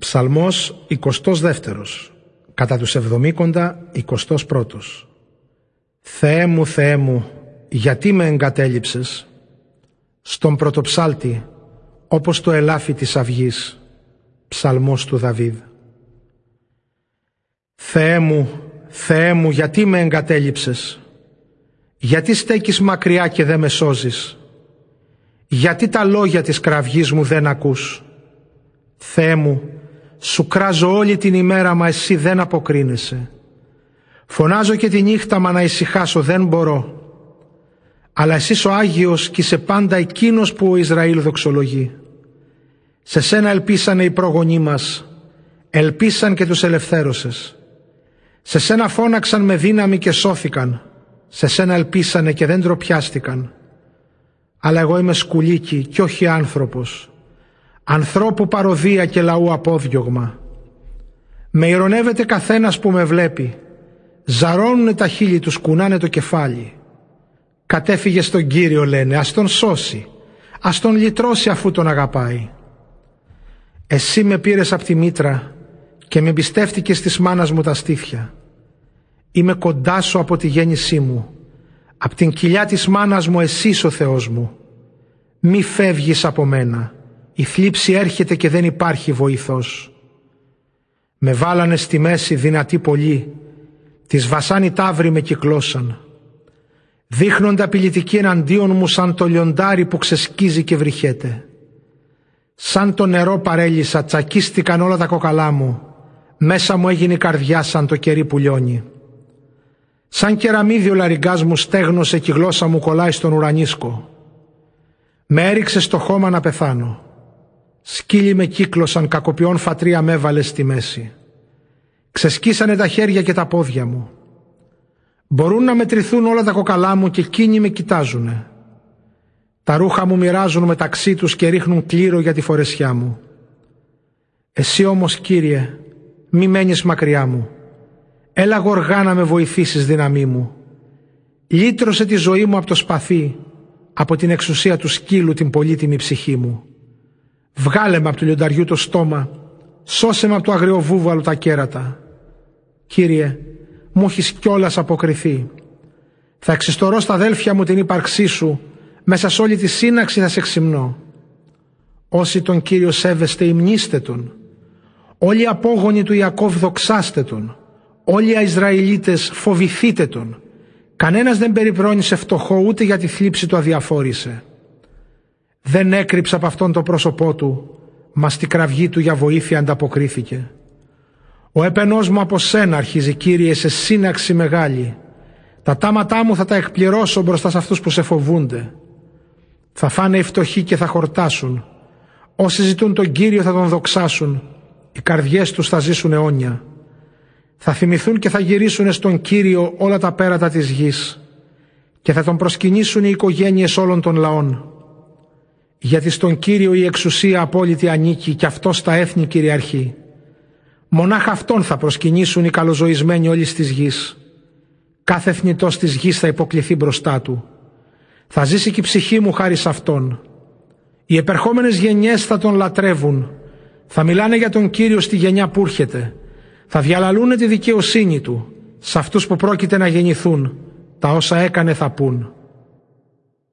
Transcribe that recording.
Ψαλμός 22 Κατά τους εβδομήκοντα 21 Θεέ μου, Θεέ μου, γιατί με εγκατέλειψες Στον πρωτοψάλτη, όπως το ελάφι της αυγής Ψαλμός του Δαβίδ. Θεέ μου, Θεέ μου, γιατί με εγκατέλειψες Γιατί στέκεις μακριά και δεν με σώζεις Γιατί τα λόγια της κραυγής μου δεν ακούς. Θεέ μου, σου κράζω όλη την ημέρα μα εσύ δεν αποκρίνεσαι. Φωνάζω και τη νύχτα μα να ησυχάσω δεν μπορώ. Αλλά εσύ ο Άγιος και είσαι πάντα εκείνος που ο Ισραήλ δοξολογεί. Σε σένα ελπίσανε οι πρόγονοί μας, ελπίσαν και τους ελευθέρωσες. Σε σένα φώναξαν με δύναμη και σώθηκαν, σε σένα ελπίσανε και δεν τροπιάστηκαν. Αλλά εγώ είμαι σκουλίκι και όχι άνθρωπος ανθρώπου παροδία και λαού απόδιωγμα. Με ηρωνεύεται καθένας που με βλέπει. Ζαρώνουνε τα χείλη τους, κουνάνε το κεφάλι. Κατέφυγε στον Κύριο λένε, ας τον σώσει. Ας τον λυτρώσει αφού τον αγαπάει. Εσύ με πήρες από τη μήτρα και με εμπιστεύτηκες στις μάνας μου τα στήθια. Είμαι κοντά σου από τη γέννησή μου. Απ' την κοιλιά της μάνας μου εσύ ο Θεός μου. Μη φεύγεις από μένα η θλίψη έρχεται και δεν υπάρχει βοηθός. Με βάλανε στη μέση δυνατή πολύ, τις βασάνι τάβροι με κυκλώσαν. Δείχνονται απειλητικοί εναντίον μου σαν το λιοντάρι που ξεσκίζει και βρυχέται. Σαν το νερό παρέλυσα, τσακίστηκαν όλα τα κοκαλά μου. Μέσα μου έγινε η καρδιά σαν το κερί που λιώνει. Σαν κεραμίδι ο λαριγκάς μου στέγνωσε και η γλώσσα μου κολλάει στον ουρανίσκο. Με έριξε στο χώμα να πεθάνω. Σκύλοι με κύκλωσαν, κακοποιών φατρία με έβαλες στη μέση. Ξεσκίσανε τα χέρια και τα πόδια μου. Μπορούν να μετρηθούν όλα τα κοκαλά μου και εκείνοι με κοιτάζουνε. Τα ρούχα μου μοιράζουν μεταξύ τους και ρίχνουν κλήρο για τη φορεσιά μου. Εσύ όμως Κύριε, μη μένεις μακριά μου. Έλα γοργά να με βοηθήσεις δύναμή μου. Λύτρωσε τη ζωή μου από το σπαθί, από την εξουσία του σκύλου την πολύτιμη ψυχή μου. Βγάλε με από του λιονταριού το στόμα, σώσε με από το αγριοβούβαλο τα κέρατα. Κύριε, μου έχεις κιόλας αποκριθεί. Θα εξιστορώ στα αδέλφια μου την ύπαρξή σου, μέσα σε όλη τη σύναξη θα σε ξυμνώ. Όσοι τον Κύριο σέβεστε υμνήστε τον. Όλοι οι απόγονοι του Ιακώβ δοξάστε τον. Όλοι οι Ισραηλίτες φοβηθείτε τον. Κανένας δεν περιπρόνησε φτωχό ούτε για τη θλίψη του αδιαφόρησε. Δεν έκρυψε από αυτόν το πρόσωπό του, μας στη κραυγή του για βοήθεια ανταποκρίθηκε. Ο έπαινός μου από σένα αρχίζει Κύριε σε σύναξη μεγάλη. Τα τάματά μου θα τα εκπληρώσω μπροστά σε αυτούς που σε φοβούνται. Θα φάνε οι φτωχοί και θα χορτάσουν. Όσοι ζητούν τον Κύριο θα τον δοξάσουν. Οι καρδιές τους θα ζήσουν αιώνια. Θα θυμηθούν και θα γυρίσουν στον Κύριο όλα τα πέρατα της γης και θα τον προσκυνήσουν οι οικογένειες όλων των λαών γιατί στον Κύριο η εξουσία απόλυτη ανήκει και αυτό στα έθνη κυριαρχεί. Μονάχα αυτόν θα προσκυνήσουν οι καλοζωισμένοι όλοι τη γης. Κάθε θνητός της γης θα υποκληθεί μπροστά του. Θα ζήσει και η ψυχή μου χάρη σε αυτόν. Οι επερχόμενες γενιές θα τον λατρεύουν. Θα μιλάνε για τον Κύριο στη γενιά που έρχεται. Θα διαλαλούν τη δικαιοσύνη του. Σε αυτούς που πρόκειται να γεννηθούν. Τα όσα έκανε θα πούν.